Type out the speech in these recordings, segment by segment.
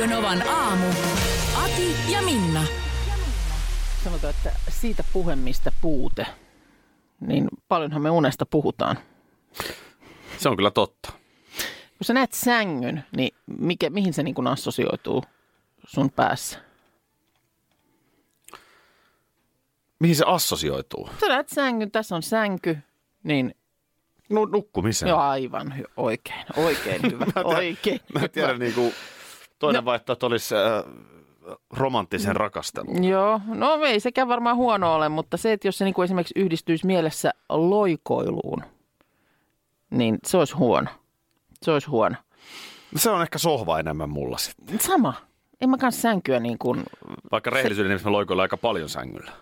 Radionovan aamu. Ati ja Minna. Sanotaan, että siitä puhe, mistä puute. Niin paljonhan me unesta puhutaan. Se on kyllä totta. Kun sä näet sängyn, niin mikä, mihin se niin assosioituu sun päässä? Mihin se assosioituu? Sä näet sängyn, tässä on sänky, niin No nukkumiseen. joo, aivan hy- oikein, oikein hyvä, Mä tiedän- oikein Mä en tiedä, hyvä. niin kuin, toinen No. vaihtoehto olisi äh, romanttisen rakastelun. Joo, no ei sekään varmaan huono ole, mutta se, että jos se niin kuin esimerkiksi yhdistyisi mielessä loikoiluun, niin se olisi huono. Se olisi huono. Se on ehkä sohva enemmän mulla sitten. Sama. En mä kanssa sänkyä niin kuin... Vaikka rehellisyyden nimissä mä loikoilen aika paljon sängyllä.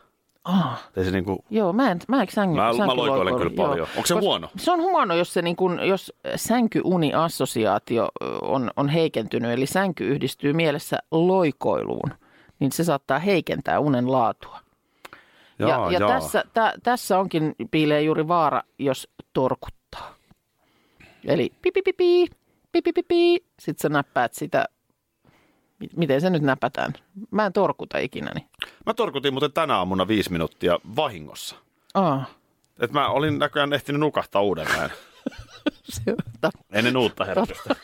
Ah, Ei se niin kuin, joo, mä en, mä en sänky, Mä- mä loikoilen kyllä joo. paljon. Onko se Koska huono? Se on huono, jos, se niin kuin, jos sänkyuni-assosiaatio on, on heikentynyt, eli sänky yhdistyy mielessä loikoiluun, niin se saattaa heikentää unen laatua. jaa, ja ja jaa. Tässä, tä, tässä onkin piilee juuri vaara, jos torkuttaa. Eli pipipipi, pipipipi, sitten sä näppäät sitä, miten se nyt näpätään? Mä en torkuta ikinä. Niin. Mä torkutin muuten tänä aamuna viisi minuuttia vahingossa. Aa, Et mä olin näköjään ehtinyt nukahtaa uudelleen se, ennen uutta herätystä.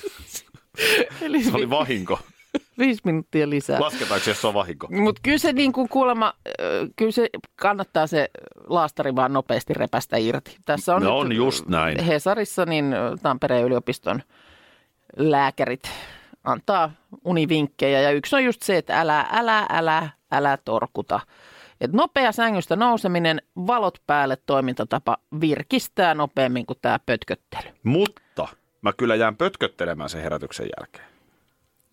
eli Se oli vahinko. viisi minuuttia lisää. Lasketaanko se, jos se on vahinko? Mutta kyllä se niin kuin kuulemma, kyllä se kannattaa se laastari vaan nopeasti repästä irti. Tässä on, No on just näin. Hesarissa niin Tampereen yliopiston lääkärit antaa univinkkejä ja yksi on just se, että älä, älä, älä, älä torkuta. Et nopea sängystä nouseminen, valot päälle toimintatapa virkistää nopeammin kuin tämä pötköttely. Mutta mä kyllä jään pötköttelemään sen herätyksen jälkeen.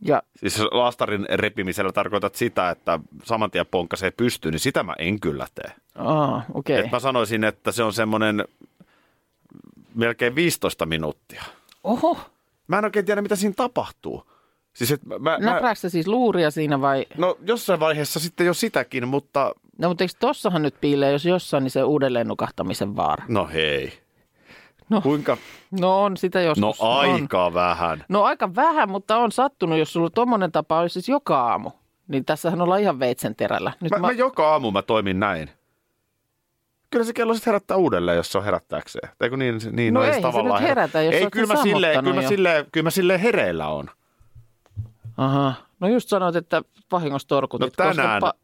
Ja Siis jos laastarin repimisellä tarkoitat sitä, että saman tien ponkkasee pystyyn, niin sitä mä en kyllä tee. aa, okei. Et mä sanoisin, että se on semmoinen melkein 15 minuuttia. Oho, Mä en oikein tiedä, mitä siinä tapahtuu. Siis et mä, mä, mä, siis luuria siinä vai? no jossain vaiheessa sitten jo sitäkin, mutta No mutta eikö tossahan nyt piilee, jos jossain, niin se uudelleen nukahtamisen vaara? no hei. No. Kuinka? No on sitä joskus. No On. aika vähän. No aika vähän, mutta on sattunut, jos sulla tommonen tapa olisi siis joka aamu. Niin tässähän ollaan ihan veitsen terällä. Nyt Mä, mä... mä joka aamu mä toimin näin. Kyllä se kello sitten herättää uudelleen, jos se on herättääkseen. Eikö niin, niin No ei eihän se tavallaan nyt herätä, jos Ei, kyllä sen mä, silleen, kyllä, mä silleen, kyllä mä silleen hereillä on. Aha. No just sanoit, että vahingossa torkutit. No tänään, Koska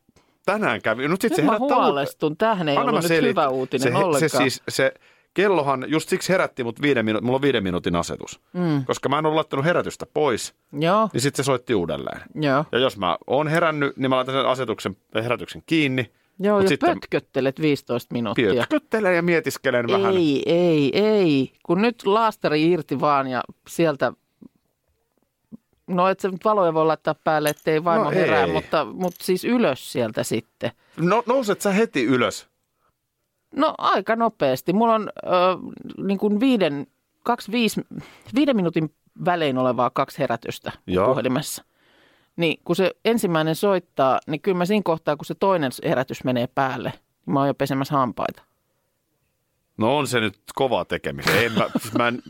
tänään kävi. No sit Nyt se mä huolestun. Tähän ei Anna ollut nyt selit- hyvä uutinen se, ollenkaan. Se, siis, se kellohan just siksi herätti mut viiden minu- mulla on viiden minuutin asetus. Mm. Koska mä en ole laittanut herätystä pois, Joo, niin sitten se soitti uudelleen. joo. Ja jos mä oon herännyt, niin mä laitan sen asetuksen, herätyksen kiinni. Joo, Mut ja sitten- pötköttelet 15 minuuttia. Pjötköttelen ja mietiskelen vähän. Ei, ei, ei. Kun nyt laastari irti vaan ja sieltä... No et se nyt valoja voi laittaa päälle, ettei vaimo No herää, ei. mutta, mutta siis ylös sieltä sitten. No nouset sä heti ylös. No aika nopeasti. Mulla on ö, niin kuin viiden, kaksi, viisi, viiden minuutin välein olevaa kaksi herätystä Joo. puhelimessa. Niin kun se ensimmäinen soittaa, niin kyllä mä siinä kohtaa, kun se toinen herätys menee päälle, niin mä oon jo pesemässä hampaita. No on se nyt kovaa tekemistä. En mä, mä en,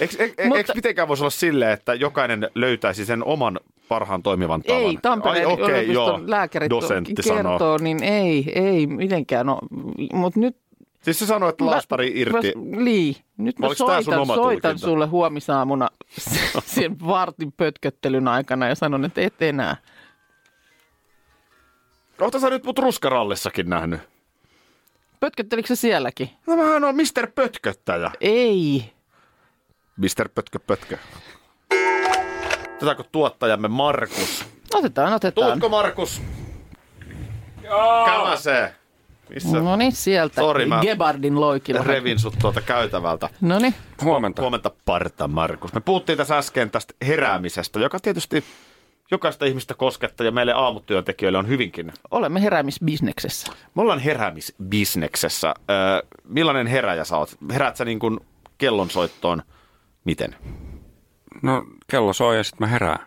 eikö, Mutta- eikö mitenkään voisi olla silleen, että jokainen löytäisi sen oman parhaan toimivan tavan? Ei, Tampereen Ai, yliopiston joo. lääkärit Dosentti kertoo, sanoo. niin ei, ei mitenkään. No, mutta nyt... Siis se sanoi, että laastari irti. Mä, lii. Nyt mä Oliko soitan, soitan sulle huomisaamuna sen vartin pötköttelyn aikana ja sanon, että et enää. Oota sä nyt mut ruskarallissakin nähnyt? Pötköttelikö se sielläkin? No mähän on Mr. Pötköttäjä. Ei. Mr. Pötkö Pötkö. Otetaanko tuottajamme Markus? Otetaan, otetaan. Tuutko Markus? Joo. Kämäsee. Missä No niin, sieltä. Sori, mä Gebardin loikilla. revin sut tuolta käytävältä? No niin. Huomenta. Huomenta Parta, Markus. Me puhuttiin tässä äsken tästä heräämisestä, joka tietysti jokaista ihmistä koskettaa ja meille aamutyöntekijöille on hyvinkin. Olemme heräämisbisneksessä. Me ollaan heräämisbisneksessä. Öö, millainen heräjä sä oot? Heräät sä niin kuin kellonsoittoon? Miten? No kello soi ja sitten mä herään.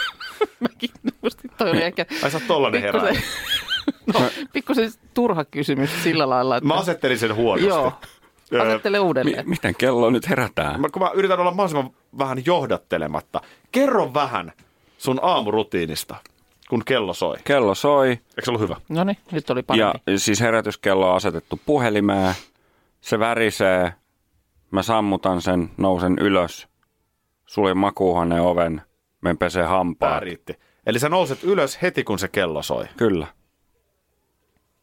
Mäkin musta toi oli ehkä Ai sä oot tollanen herääjä. no, pikkusen turha kysymys sillä lailla, että Mä asettelin sen huonosti. Joo. Asettele uudelleen. miten kello nyt herätään? Mä, kun mä yritän olla mahdollisimman vähän johdattelematta. Kerro vähän sun aamurutiinista, kun kello soi. Kello soi Eikö se ollut hyvä? No niin, nyt oli ja parempi. siis herätyskello on asetettu puhelimeen. Se värisee. Mä sammutan sen, nousen ylös. Suljen makuuhuoneen oven. Men pesee Tää hampaat. riitti. Eli sä nouset ylös heti, kun se kello soi. Kyllä.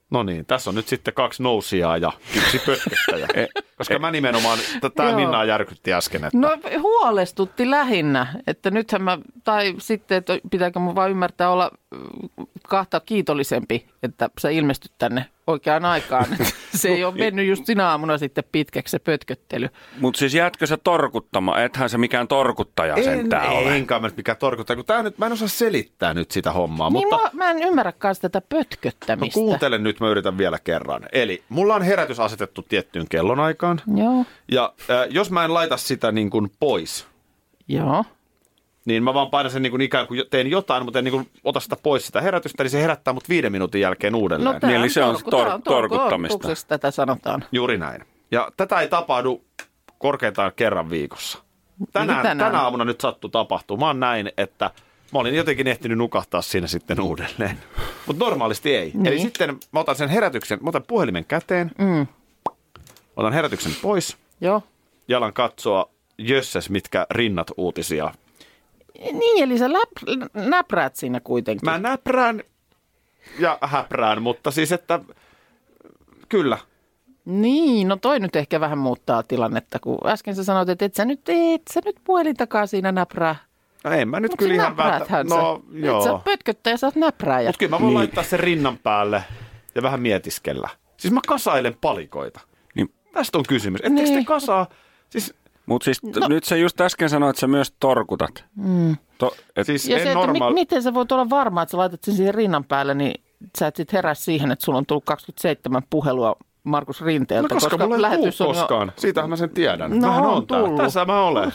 No niin, tässä on nyt sitten kaksi nousijaa ja yksi pötköttäjä. Koska mä nimenomaan, tämä Joo. Minna järkytti äsken, että No huolestutti lähinnä, että nythän mä, tai sitten, että pitääkö mun vaan ymmärtää olla mm, kahta kiitollisempi, että sä ilmestyt tänne oikeaan aikaan. se ei ole mennyt just sinä aamuna sitten pitkäksi se pötköttely. Mutta siis jäätkö sä torkuttamaan? Ethän se mikään torkuttaja sentään en, ole. enkä mä mikään torkuttaa, kun tää nyt, mä en osaa selittää nyt sitä hommaa, Niin mutta mä, mä en ymmärrä kanssa tätä no pötköttämistä. kuuntele nyt, mä yritän vielä kerran. Eli mulla on herätys asetettu tiettyyn kellonaikaan, Joo, ja äh, jos mä en laita sitä niin kuin pois, joo. Niin mä vaan painan sen niin kuin ikään kuin teen jotain, mutta en niin kuin ota sitä pois sitä herätystä, niin se herättää mut viiden minuutin jälkeen uudelleen. No, Niin, eli se on tor- tää torku- torkuttamista. tätä sanotaan. Juuri näin. Ja tätä ei tapahdu korkeintaan kerran viikossa. Tänään, Niin tänään. tänä aamuna nyt sattui tapahtumaan näin, että mä olin jotenkin ehtinyt nukahtaa siinä sitten uudelleen. Mutta normaalisti ei. Niin. Eli sitten mä otan sen herätyksen, mä otan puhelimen käteen, Mm. otan herätyksen pois Joo. ja alan katsoa jösses mitkä rinnat uutisia. Niin, eli sä läp, näpräät siinä kuitenkin. Mä näprään ja häprään, mutta siis että kyllä. Niin, no toi nyt ehkä vähän muuttaa tilannetta, kun äsken sä sanoit, että et sä nyt, et sä nyt puhelintakaan siinä näprää. No en mä nyt Mut kyllä ihan näprääthän No sä. joo. Et sä oot pötköttäjä, sä oot näpräjä. Mutta kyllä mä voin niin. laittaa sen rinnan päälle ja vähän mietiskellä. Siis mä kasailen palikoita. Niin, Tästä on kysymys. Etteikö Niin. te kasaa? Siis, Mutta siis No. nyt sä just äsken sanoit, että sä myös torkutat. Mm. To, et, siis Ja en se, että normaali... mi- miten sä voit olla varma, että sä laitat sen siihen rinnan päälle, niin sä et sit herää siihen, että sulla on tullut 27 puhelua Markus Rinteeltä. No koska, mulla ei lähetys on jo- koskaan. Siitähän mä sen tiedän. No, Mähän on on täällä. tullut. Tässä mä olen.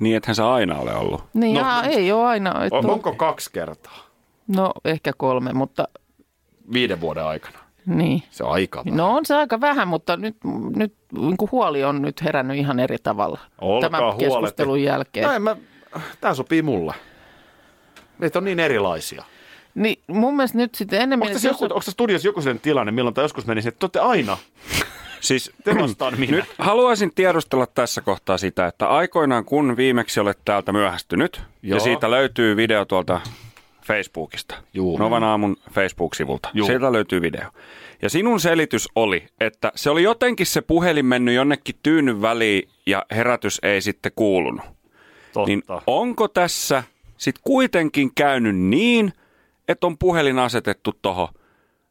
niin ethän sä aina ole ollut. Niin, No, no, ei ole aina. Et on, onko kaksi kertaa No ehkä kolme, mutta viiden vuoden aikana? Niin. Se on aika vähän. No on se aika vähän, mutta nyt, nyt niin kuin huoli on nyt herännyt ihan eri tavalla Olkaa tämän huoleti. keskustelun jälkeen. No en mä... Tää sopii mulle. Meitä on niin erilaisia. Niin mun mielestä nyt sitten enemmän... Onko tässä, joku, onko tässä studiossa joku sellainen tilanne, milloin tämä joskus menisi, että te olette aina, Siis te vastaan minä. nyt haluaisin tiedustella tässä kohtaa sitä, että aikoinaan kun viimeksi olet täältä myöhästynyt, Joo. ja siitä löytyy video tuolta Facebookista, Juu. Novan aamun Facebook-sivulta. Juu. Sieltä löytyy video. Ja sinun selitys oli, että se oli jotenkin se puhelin mennyt jonnekin tyynyn väliin ja herätys ei sitten kuulunut. Totta. Niin onko tässä sitten kuitenkin käynyt niin, että on puhelin asetettu tuohon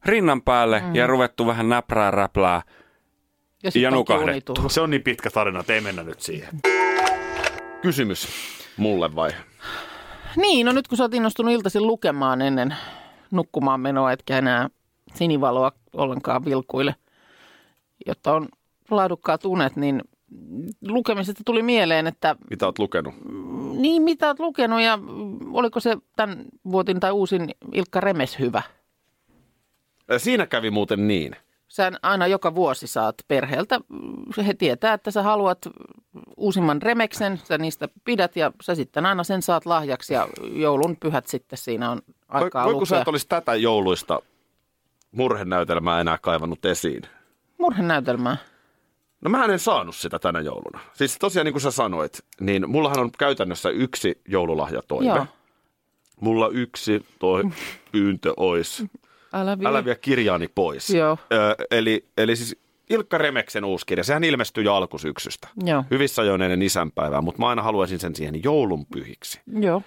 rinnan päälle mm. ja ruvettu vähän näprää räplää. ja ja nukahdettu. Se on niin pitkä tarina, että ei mennä nyt siihen. Kysymys mulle vai? Niin, no nyt kun sä oot innostunut iltaisin lukemaan ennen nukkumaan menoa, etkä enää sinivaloa ollenkaan vilkuille, jotta on laadukkaat unet, niin lukemisesta tuli mieleen, että Mitä oot lukenut? niin mitä oot lukenut ja oliko se tämän vuotin tai uusin Ilkka Remes hyvä? Siinä kävi muuten niin. Sä aina joka vuosi saat perheeltä, he tietää, että sä haluat uusimman remeksen, sä niistä pidät ja sä sitten aina sen saat lahjaksi ja joulun pyhät sitten siinä on aikaa Voi, kun sä et olisi tätä jouluista murhenäytelmää enää kaivannut esiin. Murhenäytelmää. No mä en saanut sitä tänä jouluna. Siis tosiaan niin kuin sä sanoit, niin mullahan on käytännössä yksi joululahjatoive. Joo. Mulla yksi toi pyyntö ois. Älä vie. Älä vie kirjaani pois. Joo. Ö, eli, eli siis Ilkka Remeksen uusi kirja, sehän ilmestyi jo alkusyksystä. Joo. Hyvissä ajoin ennen isänpäivää, mutta mä aina haluaisin sen siihen joulun pyhiksi. Joo.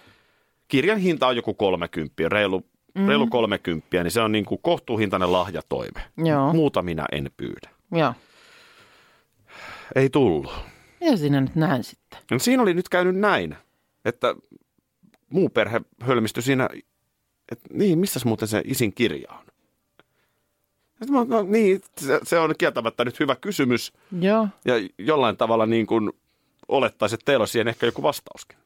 Kirjan hinta on joku 30, reilu mm. reilu 30, niin se on niin kuin kohtuuhintainen lahjatoime. Joo. Muuta minä en pyydä. Joo. Ei tullut. Ja siinä nyt näin sitten. No siinä oli nyt käynyt näin, että muu perhe hölmistyi siinä, että niin, missäs muuten se isin kirja on? Mä, no, niin, se, se on kieltämättä nyt hyvä kysymys Joo. ja jollain tavalla niin kuin olettaisi, että teillä on siihen ehkä joku vastauskin.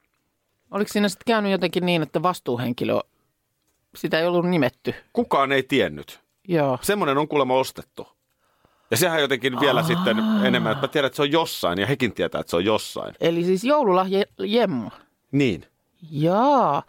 Oliko siinä sitten käynyt jotenkin niin, että vastuuhenkilö, sitä ei ollut nimetty? Kukaan ei tiennyt. Joo. Semmoinen on kuulemma ostettu. Ja sehän jotenkin vielä sitten enemmän, että mä tiedän, että se on jossain ja hekin tietää, että se on jossain. Eli siis joululahja Jemma. Niin. Jaa.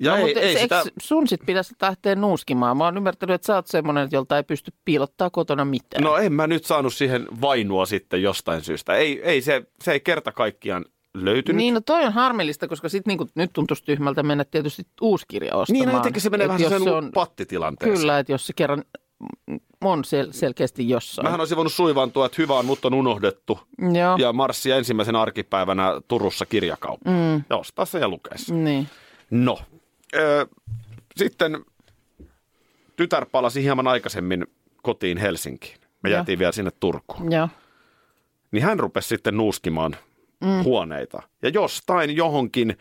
Ja no, ei, mutta ei sitä, sun sit pitäisi lähteä nuuskimaan? Mä oon ymmärtänyt, että sä oot semmoinen, jolta ei pysty piilottaa kotona mitään. no en mä nyt saanut siihen vainua sitten jostain syystä. Ei, ei se, se ei kerta kaikkiaan löytynyt. Niin, no toi on harmillista, koska sit niinku, nyt tuntuisi tyhmältä mennä tietysti uusi kirja ostamaan. Niin, no jotenkin se menee Et vähän jos se on, pattitilanteeseen. Kyllä, että jos se kerran on sel- selkeästi jossain. Mähän olisin voinut suivaantua, että hyvä on, mutta on unohdettu. Joo, Ja marssia ensimmäisen arkipäivänä Turussa kirjakauppaan. Mm. Ja ostaa sen ja lukea sen. niin. No, ö, sitten tytär palasi hieman aikaisemmin kotiin Helsinkiin. Me Joo. jäätiin vielä sinne Turkuun. Joo. Niin hän rupesi sitten nuuskimaan mm. huoneita. Ja jostain johonkin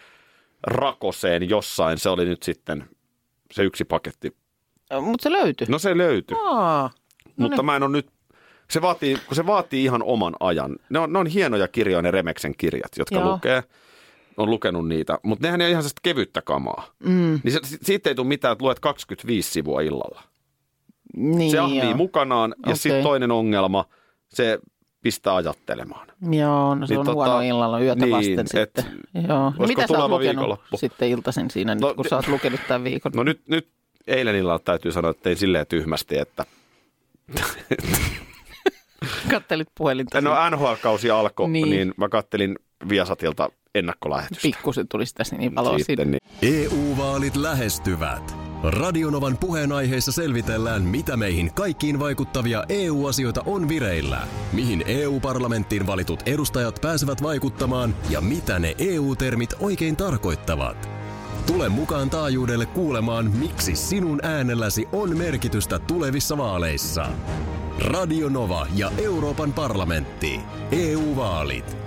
rakoseen jossain, se oli nyt sitten se yksi paketti. Mutta se löytyi. No se löytyi, Aa, mutta mä en ole nyt, se vaatii, kun se vaatii ihan oman ajan. Ne on, ne on hienoja kirjoja ne Remeksen kirjat, jotka Joo. lukee. On lukenut niitä, mutta nehän ei ole ihan sellaista kevyttä kamaa. Mm. Niin se, siitä ei tule mitään, että luet 25 sivua illalla. niin Se ahmii joo. mukanaan ja Okei. sitten toinen ongelma, se pistää ajattelemaan. Joo, no se Niin on tota, huono illalla yötä niin, vasten et- sitten. Joo. No mitä sä oot viikonloppu? sitten iltaisin siinä, No, nyt, kun sä oot lukenut tämän viikon? No nyt, nyt eilen illalla täytyy sanoa, että tein silleen tyhmästi, että Kattelit puhelinta. no NHL-kausi alkoi, niin. niin mä kattelin Viasatilta ennakkolähetystä. Pikkusen tuli sitä sinivaloa siitä. Sitten, niin. EU-vaalit E lähestyvät. Radionovan puheenaiheessa selvitellään, mitä meihin kaikkiin vaikuttavia EU-asioita on vireillä, mihin EU-parlamenttiin valitut edustajat pääsevät vaikuttamaan ja mitä ne EU-termit oikein tarkoittavat. Tule mukaan taajuudelle kuulemaan, miksi sinun äänelläsi on merkitystä tulevissa vaaleissa. Radio Nova ja Euroopan parlamentti. EU-vaalit.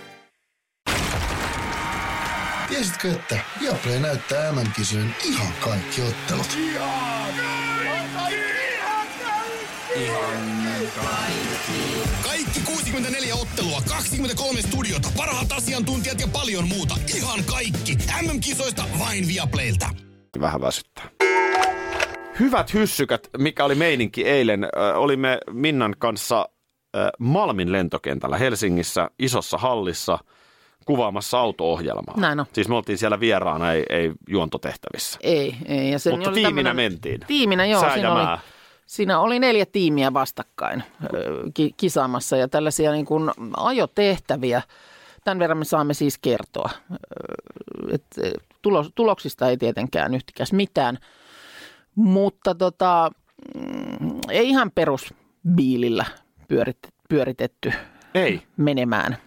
Tiesitkö, että Viaplay näyttää MM-kisojen ihan kaikki ottelut? Kaikki 64 ottelua, 23 studiota, parhaat asiantuntijat ja paljon muuta. Ihan kaikki. MM-kisoista vain Viaplaylta. vähän väsyttää. Hyvät hyssykät, mikä oli meininki eilen. Ö, olimme Minnan kanssa ö, Malmin lentokentällä Helsingissä, isossa hallissa, kuvaamassa auto-ohjelmaa. Näin on. Siis me oltiin siellä vieraana, ei, ei juontotehtävissä. Ei, ei. Ja se Mutta oli tiiminä tämmönen- mentiin. Tiiminä, joo. Sää siinä oli, mää. siinä oli neljä tiimiä vastakkain ki- kisaamassa ja tällaisia niin kuin ajotehtäviä. Tämän verran me saamme siis kertoa. Et, e, tulos, tuloksista ei tietenkään yhtikäs mitään, mutta tota, mm, ei ihan perusbiilillä pyörit, pyöritetty Ei. menemään.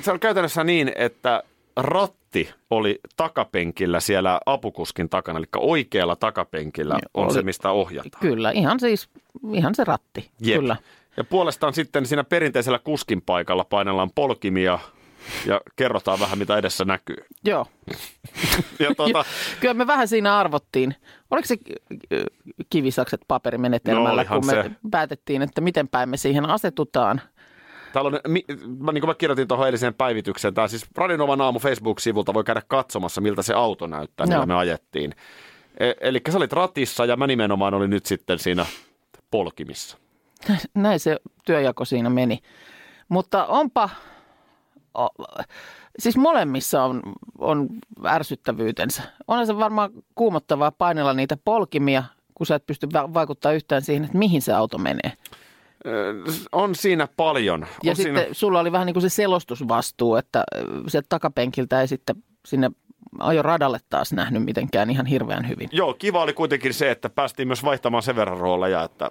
Se on käytännössä niin, että ratti oli takapenkillä siellä apukuskin takana, eli oikealla takapenkillä Niin, on oli- se, mistä ohjataan. Kyllä, ihan siis, ihan se ratti. Jep. Kyllä. Ja puolestaan sitten siinä perinteisellä kuskin paikalla painellaan polkimia ja kerrotaan vähän, mitä edessä näkyy. Joo. Ja tuota, Kyllä me vähän siinä arvottiin. Oliko se kivisakset paperimenetelmällä, No kun me se. päätettiin, että miten päin me siihen asetutaan. Täällä on, mi- mä, niin kuin mä kirjoitin tuohon eiliseen päivitykseen, tämä siis Radinovan aamu Facebook-sivulta voi käydä katsomassa, miltä se auto näyttää, millä Joo. me ajettiin. E- eli sä olit ratissa ja mä nimenomaan olin nyt sitten siinä polkimissa. Näin se työjako siinä meni. Mutta onpa, o, siis molemmissa on, on ärsyttävyytensä. Onhan se varmaan kuumottavaa painella niitä polkimia, kun sä et pysty va- vaikuttaa yhtään siihen, että mihin se auto menee. On siinä paljon. Ja on sitten siinä... sulla oli vähän niin kuin se selostusvastuu, että sieltä takapenkiltä ei sitten sinne ajoradalle taas nähnyt mitenkään ihan hirveän hyvin. Joo, kiva oli kuitenkin se, että päästiin myös vaihtamaan sen verran rooleja, että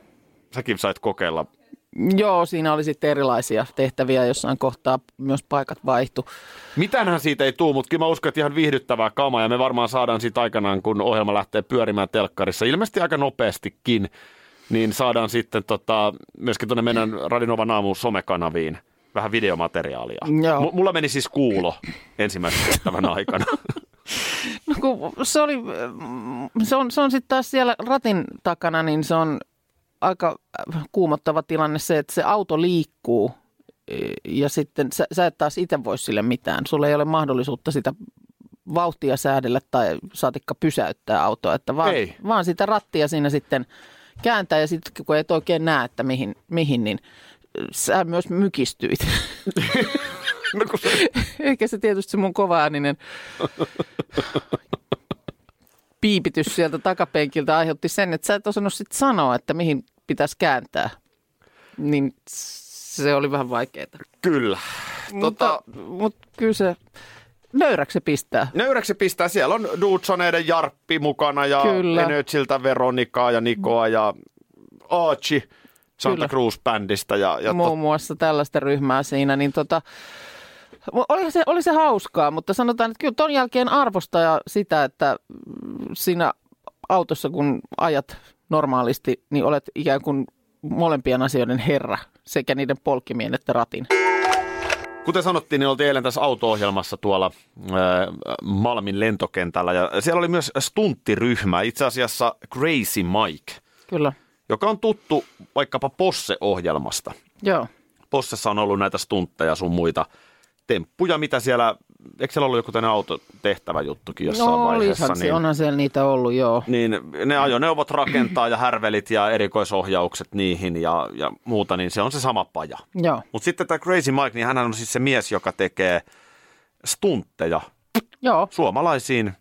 säkin sait kokeilla. Joo, siinä oli sitten erilaisia tehtäviä, jossain kohtaa myös paikat vaihtu. Mitänhän siitä ei tule, mutta kyllä mä uskon, että ihan viihdyttävää kamaa ja me varmaan saadaan siitä aikanaan, kun ohjelma lähtee pyörimään telkkarissa, ilmeisesti aika nopeastikin, niin saadaan sitten tota, myöskin tuonne meidän Radinovan aamu somekanaviin vähän videomateriaalia. Joo. M- mulla meni siis kuulo ensimmäisen tehtävän aikana. No kun se, oli, se on, se on sitten taas siellä ratin takana, niin se on aika kuumottava tilanne se, että se auto liikkuu e, ja sitten sä, sä et taas itse voi sille mitään. Sulla ei ole mahdollisuutta sitä vauhtia säädellä tai saatikka pysäyttää autoa, että vaan, Ei. vaan sitä rattia siinä sitten kääntää ja sitten kun et oikein näe, että mihin, mihin niin sä myös mykistyit. no, kun se, Eikä se tietysti se mun kovaääninen piipitys sieltä takapenkiltä aiheutti sen, että sä et osannut sitten sanoa, että mihin pitäisi kääntää. Niin se oli vähän vaikeaa. kyllä. Tota, mutta, mutta kyllä se nöyräksi pistää. Nöyräksi pistää. Siellä on Dudsoneiden Jarppi mukana ja. Energyltä Veronikaa ja Nikoa ja Aachi Santa Kyllä. Cruz-bändistä. Ja, ja Muun muassa tällaista ryhmää siinä, niin tota, oli se, oli se hauskaa, mutta sanotaan, että kyllä ton jälkeen arvostaa sitä, että siinä autossa kun ajat normaalisti, niin olet ikään kuin molempien asioiden herra, sekä niiden polkimien että ratin. Kuten sanottiin, niin oltiin eilen tässä auto-ohjelmassa tuolla äh, Malmin lentokentällä ja siellä oli myös stunttiryhmä, itse asiassa Crazy Mike, Kyllä, joka on tuttu vaikkapa Posse-ohjelmasta. joo. Possessa on ollut näitä stuntteja sun muita temppuja, mitä siellä, eikö siellä ollut joku tämmöinen autotehtävä juttukin jossain No vaiheessa? olisihan se, onhan siellä niitä ollut, joo. niin ne ajoneuvot rakentaa ja härvelit ja erikoisohjaukset niihin ja, ja muuta, niin se on se sama paja. Joo, Mutta sitten tämä Crazy Mike, niin hän on siis se mies, joka tekee stuntteja joo. suomalaisiin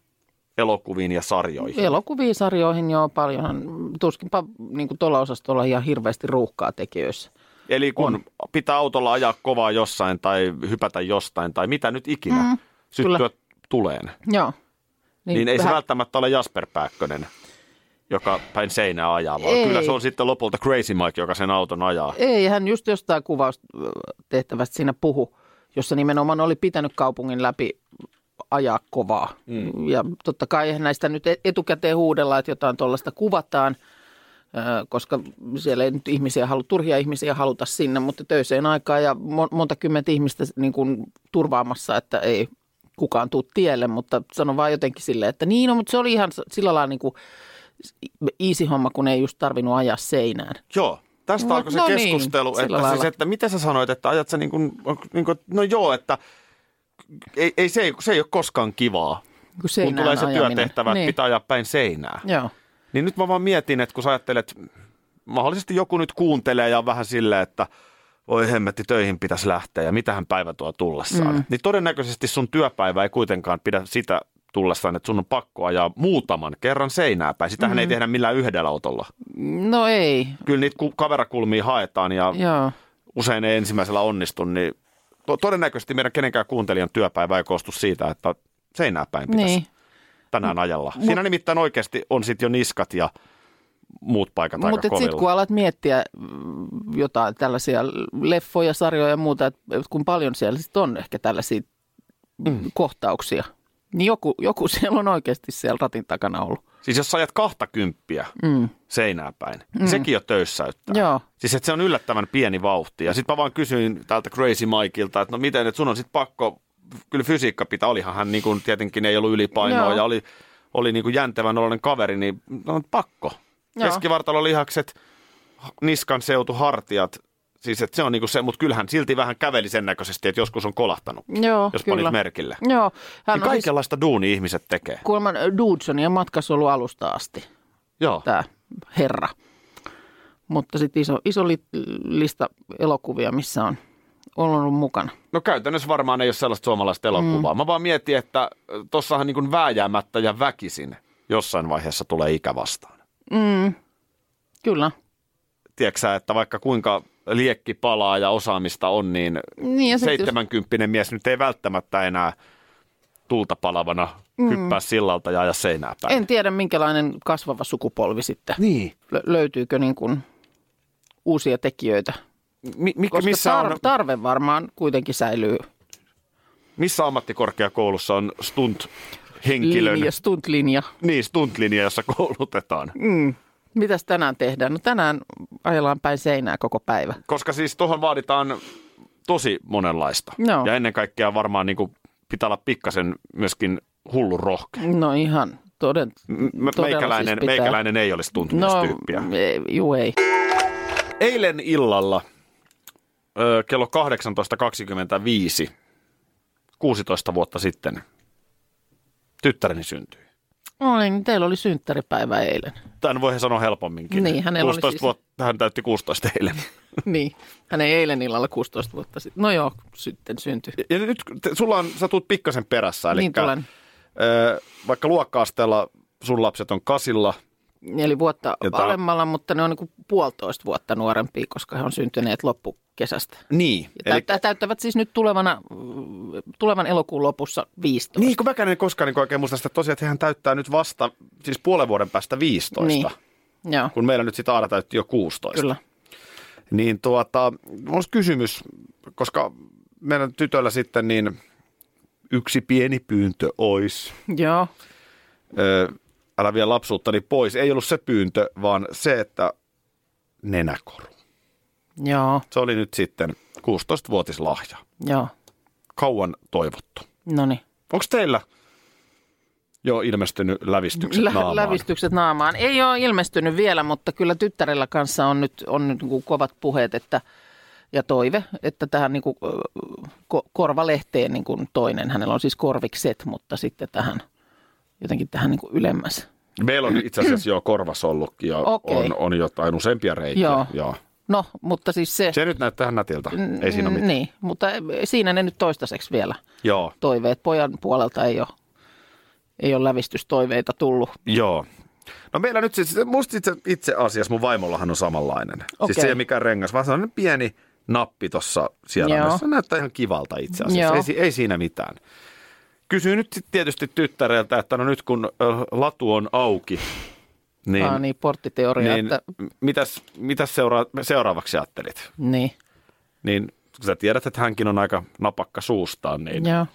elokuviin ja sarjoihin. Elokuviin, sarjoihin joo paljonhan. Tuskinpa niin tuolla osastolla ihan hirveästi ruuhkaa tekijöissä. Eli kun on. pitää autolla ajaa kovaa jossain tai hypätä jostain tai mitä nyt ikinä mm, syttyä kyllä. tuleen, Joo. niin, niin ei se vähän- välttämättä ole Jasper Pääkkönen, joka päin seinää ajaa, vaan Ei. kyllä se on sitten lopulta Crazy Mike, joka sen auton ajaa. Ei, hän just jostain kuvaustehtävästä siinä puhu, jossa nimenomaan oli pitänyt kaupungin läpi ajaa kovaa. Mm. Ja totta kai näistä nyt e- etukäteen huudella, että jotain tuollaista kuvataan, koska siellä ei nyt ihmisiä halu, turhia ihmisiä haluta sinne, mutta töiseen aikaan ja mo- monta kymmentä ihmistä niin kuin turvaamassa, että ei kukaan tuu tielle, mutta sanon vaan jotenkin silleen, että niin, no, mutta se oli ihan sillä lailla niin kuin easy homma, kun ei just tarvinnut ajaa seinään. Joo, tästä No, alkoi se no niin, keskustelu, sillä että, siis, että mitä sä sanoit, että ajat sä niin kuin, niin kuin, no joo, että ei, ei, se, ei, se ei ole koskaan kivaa, Kun kun tulee se ajaminen. työtehtävä, että niin. pitää ajaa päin seinää. Joo. Niin nyt mä vaan mietin, että kun sä ajattelet, mahdollisesti joku nyt kuuntelee ja on vähän silleen, että voi hemmetti, töihin pitäisi lähteä ja mitähän päivä tuo tullessaan. Mm. Niin todennäköisesti sun työpäivä ei kuitenkaan pidä sitä tullessaan, että sun on pakko ajaa muutaman kerran seinää päin. Sitähän mm. ei tehdä millään yhdellä autolla. No ei, Kyllä niitä ku- kaverakulmia haetaan ja joo. usein ei ensimmäisellä onnistu, niin to- todennäköisesti meidän kenenkään kuuntelijan työpäivä ei koostu siitä, että seinää päin pitäisi Niin. Tänään ajalla. Siinä nimittäin oikeasti on sitten jo niskat ja muut paikat aika Mutta sitten kun alat miettiä mm, jotain tällaisia leffoja, sarjoja ja muuta, että kun paljon siellä sit on ehkä tällaisia mm. kohtauksia, niin joku, joku siellä on oikeasti siellä ratin takana ollut. Siis jos sä ajat kahta kymppiä Mm. seinää päin, mm. niin sekin jo töyssäyttää. Joo. Siis että se on yllättävän pieni vauhti. Ja sitten mä vaan kysyin täältä Crazy Mikeilta, että no miten, että sun on sitten pakko, kyllä fysiikka pitää, olihan hän niin kuin, tietenkin ei ollut ylipainoa Joo. ja oli, oli niin kuin jäntevän oloinen kaveri, niin no, pakko. Joo. Keskivartalolihakset, niskan seutu, hartiat, siis että se on niin kuin se, mutta kyllähän silti vähän käveli sen näköisesti, että joskus on kolahtanut, Joo, jos kyllä. panit merkille. Joo, hän Niin on siis kaikenlaista duunia ihmiset tekee. kuulemma Dudsonia matkassa ollut alusta asti, Joo. tämä herra. Mutta sitten iso, iso li, lista elokuvia, missä on ollut mukana. No käytännössä varmaan ei ole sellaista suomalaista elokuvaa. Mm. Mä vaan mietin, että tossahan niin vääjäämättä ja väkisin jossain vaiheessa tulee ikä vastaan. Kyllä. Tiedätkö että vaikka kuinka liekki palaa ja osaamista on, niin, Niin, ja sit jos- 70 mies nyt ei välttämättä enää tulta palavana mm. hyppää sillalta ja aja seinää päin. En tiedä, minkälainen kasvava sukupolvi sitten. Niin. Lö- löytyykö niin kuin uusia tekijöitä? Mi- mi- Koska missä, tar- on, tarve varmaan kuitenkin säilyy missä ammattikorkeakoulussa on stunt-henkilön, linja, stunt-linja. niin stunt-linja, jossa koulutetaan? Mitäs tänään tehdään? No tänään ajellaan päin seinää koko päivä. Koska siis tuohon vaaditaan tosi monenlaista. Joo. Ja ennen kaikkea varmaan niin kuin pitää olla pikkasen myöskin hullu rohkea. No ihan toden, todella meikäläinen, siis pitää. meikäläinen ei olisi No, stuntmiestyyppiä. ei, juu ei. Eilen illalla ö, kello 18.25, 16 vuotta sitten, tyttäreni syntyi. Oi, niin teillä oli synttäripäivä eilen. Tämän voi sanoa helpomminkin. Niin, hänellä oli 16 siis- vuotta, hän täytti 16 eilen. niin, hän ei eilen illalla 16 vuotta sitten. No joo, sitten syntyi. Ja nyt te, sulla on, sä tulet pikkasen perässä. Eli Niin tulen. Ö, vaikka luokka-asteella sun lapset on kasilla, Eli vuotta Ja tää- alemmalla, mutta ne on niin puolitoista vuotta nuorempia, koska he on syntyneet loppukesästä. niin. Ja Eli... täyttävät siis nyt tulevana, tulevan elokuun lopussa 15. Niin, kun mäkään en koskaan niin oikein muista sitä tosiaan, että hän täyttää nyt vasta, siis puolen vuoden päästä 15, Niin. Joo, kun meillä nyt sitä Aara täytti jo 16. kyllä. Niin tuota, olisi kysymys, koska meidän tytöllä sitten niin yksi pieni pyyntö olisi, Joo, ö, älä vie lapsuuttani pois. Ei ollut se pyyntö, vaan se, että nenäkoru. joo, Se oli nyt sitten 16-vuotislahja. joo. Kauan toivottu. No niin. Onko teillä jo ilmestynyt lävistykset Lä- naamaan? lävistykset naamaan. Ei ole ilmestynyt vielä, mutta kyllä tyttärellä kanssa on nyt, on nyt niin kovat puheet että, ja toive, että tähän niin kuin, ko- korvalehteen niin kuin toinen. Hänellä on siis korvikset, mutta sitten tähän jotenkin tähän niin kuin ylemmäs. Meillä on itse asiassa jo korvas ja Okei. on, on jotain useampia reikiä. Joo. Joo. No, mutta siis se... Se nyt näyttää ihan nätiltä. Ei siinä ole mitään. Niin, mutta siinä ne nyt toistaiseksi vielä Joo. toiveet. Pojan puolelta ei ole, ei ole lävistystoiveita tullut. Joo. No meillä nyt siis, musta itse, itse asiassa mun vaimollahan on samanlainen. Okei. Siis se ei ole mikään rengas, vaan sellainen pieni nappi tuossa siellä. Se näyttää ihan kivalta itse asiassa. Joo. Ei, ei, siinä mitään. Kysyin nyt sit tietysti tyttäreltä, että no nyt kun latu on auki, niin, ah, niin porttiteoria, niin että mitäs, mitäs seura- seuraavaksi ajattelit? niin, Niin kun sä tiedät, että hänkin on aika napakka suustaan, niin joo.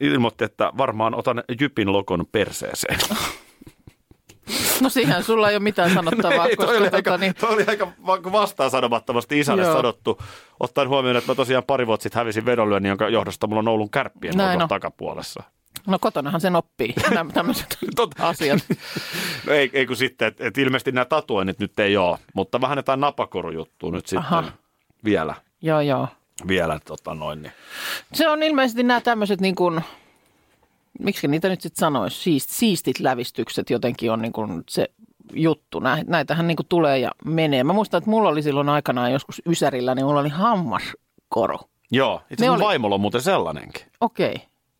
Ilmoitti, että varmaan otan Jypin logon perseeseen. No siihen sulla ei ole mitään sanottavaa, Ei, toi, koska oli tota, aika, niin, toi oli aika va- vastaan sanomattomasti isälle Joo. sanottu. Ottaen huomioon, että mä tosiaan pari vuotta sitten hävisin vedonlyönnin, jonka johdosta mulla on Oulun kärppien Näin on. takapuolessa. no kotonahan sen oppii nämä tämmöiset Totta. asiat. No ei, ei kun sitten, että et ilmeisesti nämä tatuoinnit nyt ei ole, mutta vähän jotain napakorujuttua nyt sitten Aha. vielä, joo, joo. vielä tota noin. Niin. Se on ilmeisesti nämä tämmöiset niin kuin, miksi niitä nyt sitten sanoisi, Siist, siistit lävistykset jotenkin on niin kuin se juttu. Nä- Näitähän niin kuin tulee ja menee. Mä muistan, että mulla oli silloin aikanaan joskus Ysärillä, niin mulla oli hammaskoro. Joo, itse asiassa oli- vaimolla on muuten sellainenkin. Okei.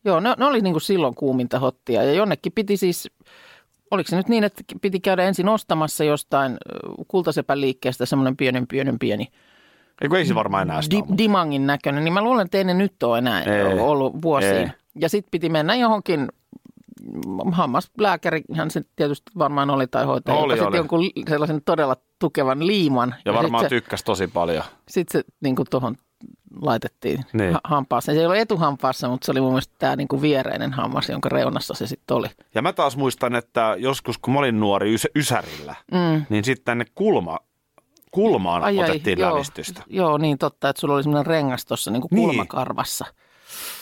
Joo, ne, ne oli niin kuin silloin kuuminta hottia ja jonnekin piti siis, oliko se nyt niin, että piti käydä ensin ostamassa jostain kultasepän liikkeestä semmoinen pienen pienen pieni Eikö ei se varmaan enää sitä di, dimangin näköinen, niin mä luulen, että ei ne nyt ole enää Ei. ollut vuosiin. Ei. Ja sitten piti mennä johonkin hammaslääkäri, hän se tietysti varmaan oli tai hoitaja, Oli, joka oli. sitten jonkun sellaisen todella tukevan liiman. Ja varmaan sitten tykkäsi tosi paljon. se, sit se niin tuohon laitettiin Niin. ha- hampaaseen. Se ei ollut etuhampaassa, mutta se oli mun mielestä tämä niin viereinen hammas, jonka reunassa se sitten oli. Ja mä taas muistan, että joskus kun mä olin nuori ys- Ysärillä, Mm. niin sitten tänne kulma, kulmaan Ai, ai, otettiin joo, lävistystä. Joo, niin totta, että sulla oli semmoinen rengas tuossa niin Niin. kulmakarvassa.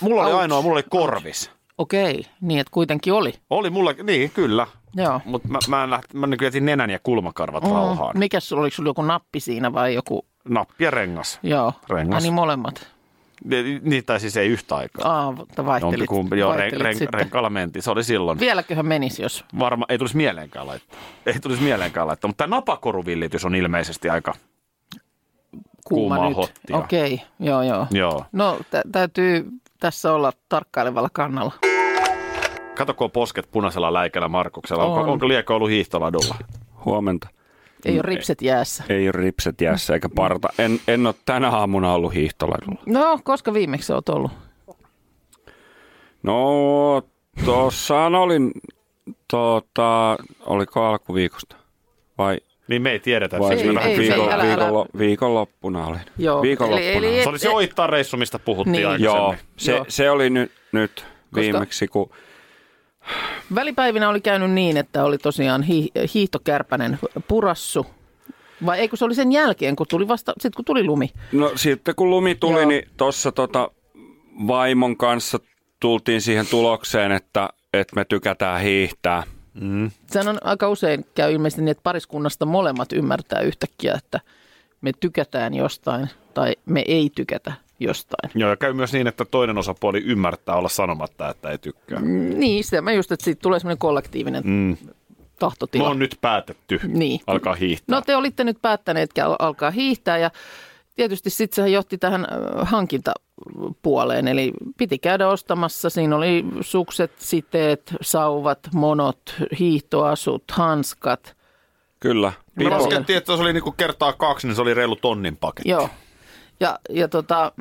Mulla oli Auts. ainoa, mulla oli korvis. Okei, niin että kuitenkin oli. Oli mulla, niin kyllä. Joo. Mutta mä, mä, läht, mä niin jätin nenän ja kulmakarvat mm. rauhaan. Mikäs sulla, oliko sulla joku nappi siinä vai joku, Nappi ja rengas. joo. Rengas. Niin molemmat. Ni- Niitä siis ei yhtä aikaa. Aa, mutta vaihtelit, Jompikumpi, joo, ren, vaihtelit ren, sitten. renkaalla mentiin. Se oli silloin. Vieläköhän menisi, jos Varma, ei tulisi mieleenkään laittaa. Ei tulisi mieleenkään laittaa. Mutta tämä napakoruvillitys on ilmeisesti aika, kuuma, Kuumaa nyt. hottia. Okei, joo joo. joo. No tä- täytyy tässä olla tarkkailevalla kannalla. Kato, kun on posket punaisella läikällä Markuksella. Onko, On. onko liekko ollut hiihtoladulla? Huomenta. Ei ole ripset jäässä. Ei ole ripset jäässä eikä parta. En, en ole tänä aamuna ollut hiihtolaidulla. No, koska viimeksi olet ollut? No, tuossaan olin, tota, oliko alkuviikosta? Vai, Niin me ei tiedetä. vai että Ei, se, ei, viikon, ei, älä- älä- viikonlo, viikonloppuna olin. Joo, Viikonloppuna. eli- eli- se oli se Oittaan reissu, mistä puhuttiin Niin. aikaisemmin. Joo, se, Joo. se oli nyt, nyt viimeksi, kun Välipäivinä oli käynyt niin, että oli tosiaan hi- hiihtokärpänen purassu. Vai ei, kun se oli sen jälkeen, kun tuli vasta, sit kun tuli lumi. No sitten kun lumi tuli, Joo. niin tuossa tota, vaimon kanssa tultiin siihen tulokseen, että, että me tykätään hiihtää. Sehän on aika usein käy ilmeisesti niin, että pariskunnasta molemmat ymmärtää yhtäkkiä, että me tykätään jostain tai me ei tykätä jostain. Joo, ja käy myös niin, että toinen osapuoli ymmärtää olla sanomatta, että ei tykkää. Niin, sitä mä just, että siitä tulee semmoinen kollektiivinen mm. Me tahtotila. on nyt päätetty Niin. alkaa hiihtää. No te olitte nyt päättäneet al- alkaa hiihtää ja tietysti sitten se johti tähän hankintapuoleen. Eli piti käydä ostamassa. Siinä oli sukset, siteet, sauvat, monot, hiihtoasut, hanskat. Kyllä. Pipo, laskettiin, että se oli niinku kertaa kaksi, niin se oli reilu tonnin paketti. Joo. Ja, ja tota,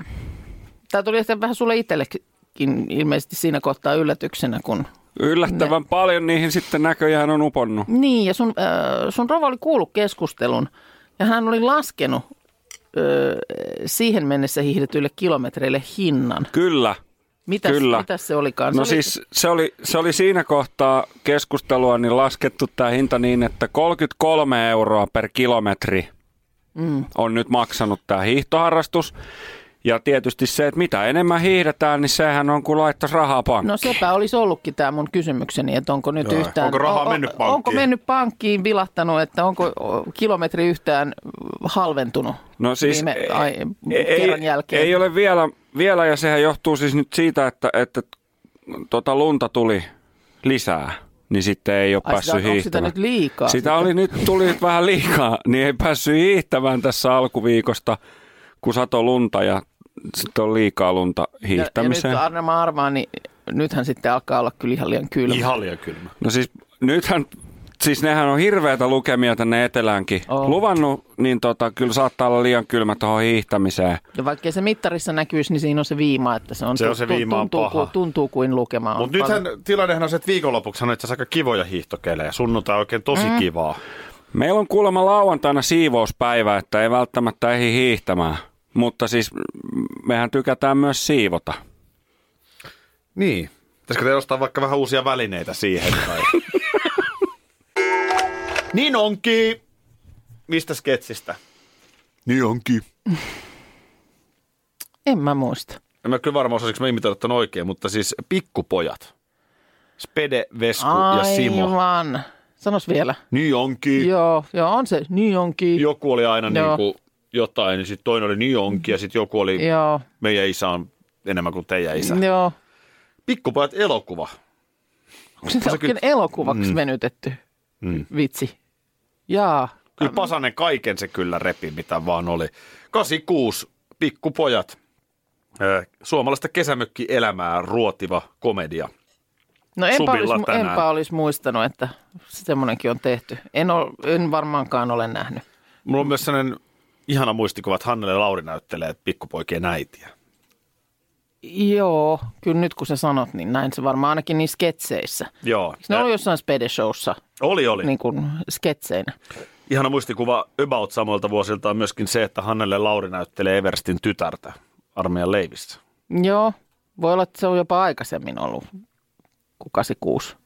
tämä tuli ehkä vähän sulle itsellekin ilmeisesti siinä kohtaa yllätyksenä, kun... yllättävän paljon niihin sitten näköjään on uponnut. Niin, ja sun, äh, sun rova oli kuullut keskustelun ja hän oli laskenut äh, siihen mennessä hiihdetyille kilometreille hinnan. Kyllä. Mitäs, Kyllä. mitäs se olikaan? No se oli, siis se oli, se oli siinä kohtaa keskustelua niin laskettu tämä hinta niin, että 33 euroa per kilometri mm. on nyt maksanut tämä hiihtoharrastus. Ja tietysti se, että mitä enemmän hiihdetään, niin sehän on kuin laittaisi rahaa pankkiin. No sepä olisi ollutkin tämä mun kysymykseni, että onko nyt Joo. yhtään... Onko rahaa on- mennyt pankkiin? Onko mennyt pankkiin, vilahtanut, että onko kilometri yhtään halventunut No siis viime ai, ei, kerran jälkeen? ei ole vielä, vielä, ja sehän johtuu siis nyt siitä, että, että tota lunta tuli lisää, niin sitten ei ole Ai, päässyt sitä, onko sitä hiihtämään. nyt liikaa? Sitä oli nyt, tuli nyt vähän liikaa, niin ei päässyt hiihtämään tässä alkuviikosta, kun sato lunta ja sitten on liikaa lunta ja, ja nyt hiihtämiseen. Arne mä arvaan, niin nythän sitten alkaa olla kyllä ihan liian kylmä. Ihan liian kylmä. No siis nythän, siis nehän on hirveätä lukemia tänne eteläänkin On. luvannut, niin tota, kyllä saattaa olla liian kylmä tuohon hiihtämiseen. Ja vaikkei se mittarissa näkyisi, niin siinä on se viima, että se on, Se on se viima on tuntuu, paha. Kuin, tuntuu kuin lukema on. Mutta nythän tilannehan on se, että viikonlopuksi on itse asiassa aika kivoja hiihtokelejä. Sunnuntai on oikein tosi mm. kivaa. Meillä on kuulemma lauantaina siivouspäivä, että ei välttämättä ehdi hiihtämään. Mutta siis mehän tykätään myös siivota. Niin. Pitäisikö te ostaa vaikka vähän uusia välineitä siihen? Tai... niin onkin. Mistä sketsistä? Niin onkin. En mä muista. En mä kyllä varmaan osasinko mä imitoida tämän oikein, mutta siis pikkupojat. Spede, Vesku ja Simo. Aivan. Sanos vielä. Niin onkin. Joo, joo, on se. Niin onkin. Joku oli aina Joo. niin kuin jotain, niin sitten toinen oli niin onkin ja sitten joku oli Joo, meidän isä on enemmän kuin teidän isä. joo. Pikkupojat elokuva. Onko se oikein kyllä- elokuvaksi Mm. venytetty Mm. vitsi? Jaa. Kyllä Pasanen kaiken se kyllä repi, mitä vaan oli. 86, pikkupojat. Suomalaista kesämökkielämää ruotiva komedia. No enpä olisi, tänään. enpä olisi muistanut, että semmoinenkin on tehty. En, ol, en varmaankaan ole nähnyt. Mulla on myös sellainen ihana muistikuva, että Hannele Lauri näyttelee pikkupoikien äitiä. Joo, kyllä nyt kun sä sanot, niin näin se varmaan ainakin niissä sketseissä. Joo. Ne oli jossain Spede Showssa oli, oli. niin kuin sketseinä. Ihana muistikuva About samoilta vuosilta on myöskin se, että Hannele Lauri näyttelee Everstin tytärtä armeijan leivissä. Joo, voi olla, että se on jopa aikaisemmin ollut kuin 86.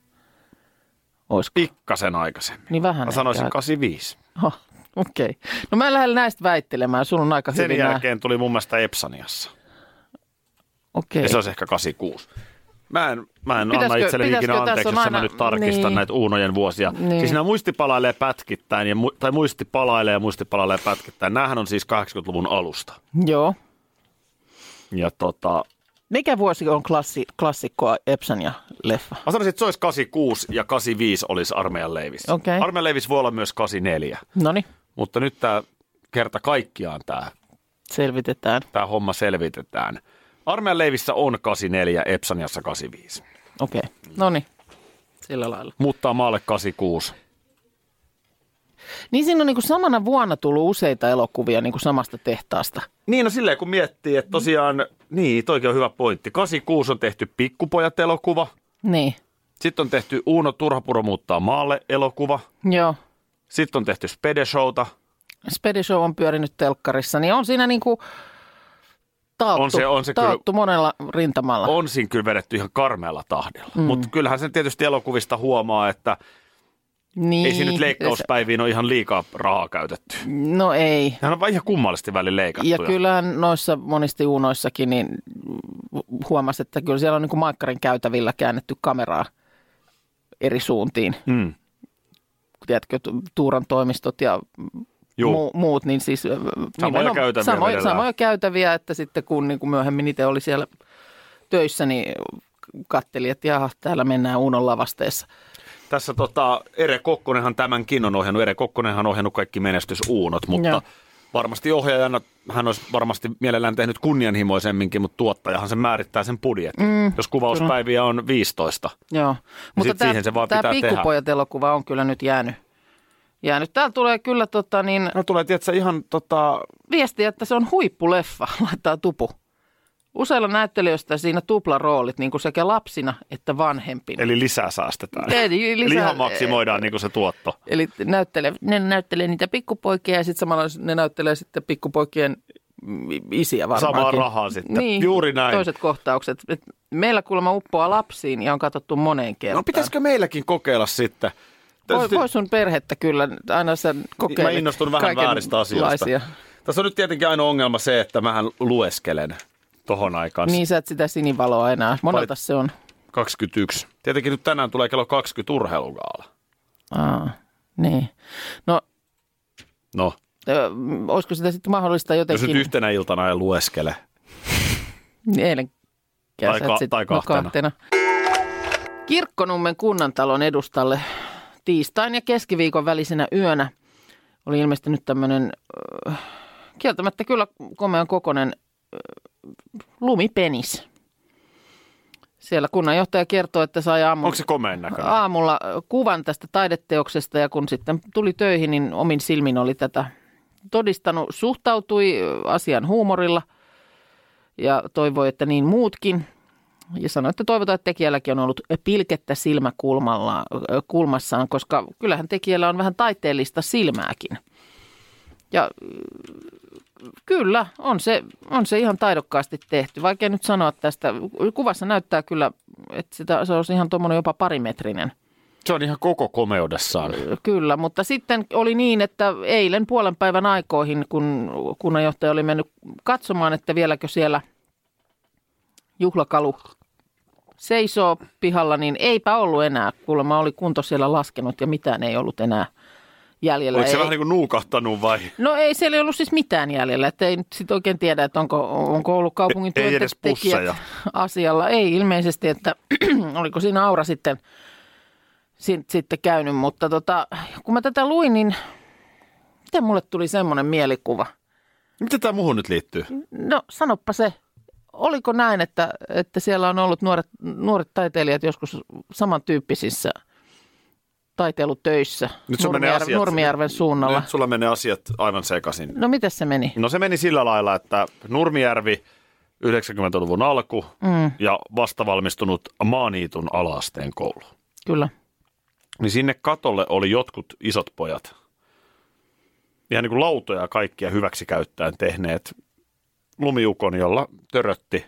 Olisiko? Pikkasen aikaisemmin. Niin vähän. Mä sanoisin ehkä. 85. Oh, Okei. Okay. No mä en lähde näistä väittelemään. Sulla on aika Sen hyvin jälkeen tuli mun mielestä Epsaniassa. Okei. Ja se olisi ehkä 86. Mä en, mä en Pitäisikö- anna itselleni ikinä anteeksi, jos mä aina- nyt tarkistan niin. näitä Uunojen vuosia. Niin. Siis nämä muistipalailee pätkittäin, ja, mu- tai muistipalailee ja muistipalailee pätkittäin. Nämähän on siis 80-luvun alusta. Joo. Ja tota, Mikä vuosi on klassi, klassikkoa Epsan ja leffa? mä sanoisin, että se olisi 86 ja 85 olisi armeijan leivissä. Okei. Armeijan leivissä voi olla myös 84. No Mutta nyt tämä kerta kaikkiaan tämä selvitetään. tää homma selvitetään. Armeijan leivissä on 84, Epsaniassa 85. Okei. No niin. Sillä lailla. Muuttaa maalle 86. Niin siinä on niin kuin samana vuonna tullut useita elokuvia niin kuin samasta tehtaasta. Niin, no silleen kun miettii, että tosiaan, niin, toikin on hyvä pointti. 86 on tehty Pikkupojat-elokuva. Niin, Sitten on tehty Uuno Turhapuro muuttaa maalle elokuva. joo. Sitten on tehty Spede Showta. Spedi Show on pyörinyt telkkarissa, niin on siinä niin kuin taottu, On se- on se kyllä- taottu monella rintamalla. On siinä kyllä vedetty ihan karmealla tahdilla. Mm. Mutta kyllähän sen tietysti elokuvista huomaa, että niin, ei siinä nyt leikkauspäiviin ole ihan liikaa rahaa käytetty. No ei. Nehän on ihan kummallisesti välillä leikattu. Ja kyllähän noissa monesti uunoissakin niin huomasi, että kyllä siellä on niin kuin Maikkarin käytävillä käännetty kameraa eri suuntiin. Mm. Tiedätkö, tu- Tuuran toimistot ja Juu. mu- muut, niin siis Samoja käytäviä samoja, samoja käytäviä, että sitten kun niin kuin myöhemmin itse oli siellä töissä, niin katteli, että jaha, täällä mennään Uunon lavasteessa. Tässä tota, Ere Kokkonenhan tämänkin on ohjannut. Ere Kokkonenhan on ohjannut kaikki menestysuunot, mutta Joo. varmasti ohjaajana hän olisi varmasti mielellään tehnyt kunnianhimoisemminkin, mutta tuottajahan se määrittää sen budjetin. Mm, Jos kuvauspäiviä on 15. Joo, mutta sit siihen se vaan tämä pitää tehdä. Pikkupojat-elokuva on kyllä nyt jäänyt. jäänyt. Täällä tulee kyllä tota, niin, No tulee, tiedätkö, ihan tota, viesti, että se on huippuleffa, laittaa tupu. Useilla näyttelijöistä siinä tuplaroolit niin kuin sekä lapsina että vanhempina. eli lisää säästetään. Eli Eli lisää- ihan maksimoidaan niin kuin se tuotto. Eli näyttelee, ne näyttelee niitä pikkupoikia ja sitten samalla ne näyttelee sitten pikkupoikien isiä varmaankin. Samaan rahaan sitten. Niin, Juuri näin. toiset kohtaukset. Et meillä kuulemma uppoaa lapsiin ja on katsottu moneen kertaan. No pitäisikö meilläkin kokeilla sitten? Voi, voi sun perhettä kyllä, aina sen kokeilet Mä innostun vähän vääristä asioista. Tässä on nyt tietenkin ainoa ongelma se, että mähän lueskelen tohon aikaan. Niin sä et sitä sinivaloa enää. Monelta se on. 21. Tietenkin nyt tänään tulee kello 20 urheilugaala. Aa, niin. No, No, ö, olisiko sitä sitten mahdollista jos jotenkin... nyt yhtenä iltana ei lueskele. Niin Eilen Tai ka- sit- tai kahtena. Kirkkonummen kunnantalon edustalle tiistain ja keskiviikon välisenä yönä oli ilmestynyt tämmöinen äh, kieltämättä kyllä komean kokonen lumipenis. Siellä kunnanjohtaja kertoi, että sai aamu, Onko se komeen näköinen? aamulla kuvan tästä taideteoksesta ja kun sitten tuli töihin, niin omin silmin oli tätä todistanut. Suhtautui asian huumorilla ja toivoi, että niin muutkin. Ja sanoi, että toivotaan, että tekijälläkin on ollut pilkettä silmäkulmalla, kulmassaan, koska kyllähän tekijällä on vähän taiteellista silmääkin. Ja kyllä, on se, on se ihan taidokkaasti tehty. Vaikea nyt sanoa tästä. Kuvassa näyttää kyllä, että sitä, se olisi ihan tuommoinen jopa parimetrinen. Se on ihan koko komeudessaan. Kyllä, mutta sitten oli niin, että eilen puolen päivän aikoihin, kun kunnanjohtaja oli mennyt katsomaan, että vieläkö siellä juhlakalu seisoo pihalla, niin eipä ollut enää. Kuulemma oli kunto siellä laskenut ja mitään ei ollut enää jäljellä. Oliko se ei, vähän niin kuin nuukahtanut vai? No ei, siellä ei ollut siis mitään jäljellä, että ei nyt sit oikein tiedä, että onko, onko ollut kaupungin Ei työntekijät asialla. Ei ilmeisesti, että oliko siinä aura sitten, sit- sitten käynyt, mutta tota, kun mä tätä luin, niin miten mulle tuli semmoinen mielikuva? Miten tämä muuhun nyt liittyy? No sanoppa se, oliko näin, että, että siellä on ollut nuoret, nuoret taiteilijat joskus samantyyppisissä taiteilutöissä Nyt sun menee Nurmijärven, asiat- Nurmijärven suunnalla? Nyt sulla menee asiat aivan sekaisin. No miten se meni? No se meni sillä lailla, että Nurmijärvi 90-luvun alku Mm, ja vastavalmistunut Maaniitun alaasteen koulu. kyllä. Niin sinne katolle oli jotkut isot pojat. Ihan niin kuin lautoja ja kaikkia hyväksi käyttäen tehneet lumiukon, jolla törötti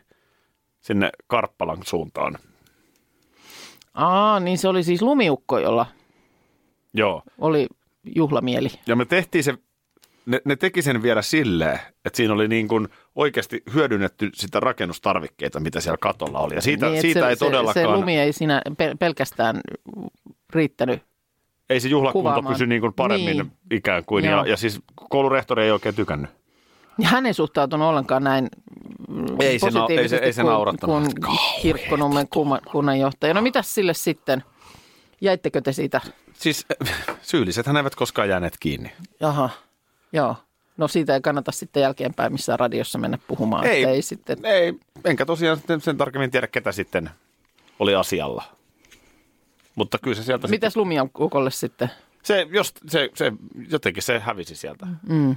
sinne Karppalan suuntaan. Aa, niin se oli siis lumiukko, jolla Joo. oli juhlamieli. Ja me tehtiin se, ne, ne teki sen vielä silleen, että siinä oli niin kuin oikeasti hyödynnetty sitä rakennustarvikkeita, mitä siellä katolla oli. Ja siitä, niin, siitä se, ei todellakaan, Se, se lumi ei siinä pel- pelkästään riittänyt. ei se juhlakunta kuvaamaan. pysy niin kuin paremmin Niin. ikään kuin. Joo. Ja, ja siis koulurehtori ei oikein tykännyt. Ja hän ei suhtautunut ollenkaan näin Ei se na- ei se- ei se kuin, kuin kirkkonummen kunnanjohtaja. No mitäs sille sitten? Jäittekö te siitä? Siis syyllisethän eivät koskaan jääneet kiinni. Jaha, joo. No siitä ei kannata sitten jälkeenpäin missään radiossa mennä puhumaan. Ei. ei sitten. Ei, enkä tosiaan sitten sen tarkemmin tiedä, ketä sitten oli asialla. Mutta kyllä se sieltä Mitäs sitten? sitten, Se, jos, se, se, jotenkin se hävisi sieltä. Mm.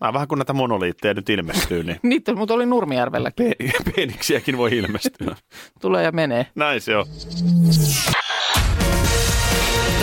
Nämä vähän kuin näitä monoliitteja nyt ilmestyy, niin Niitä, mutta oli Nurmijärvelläkin. pe- peeniksiäkin voi ilmestyä. Tulee ja menee. Näin se on.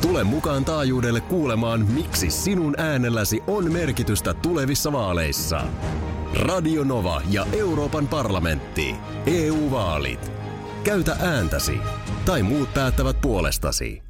Tule mukaan taajuudelle kuulemaan, miksi sinun äänelläsi on merkitystä tulevissa vaaleissa. Radio Nova ja Euroopan parlamentti. EU-vaalit. Käytä ääntäsi. Tai muut päättävät puolestasi.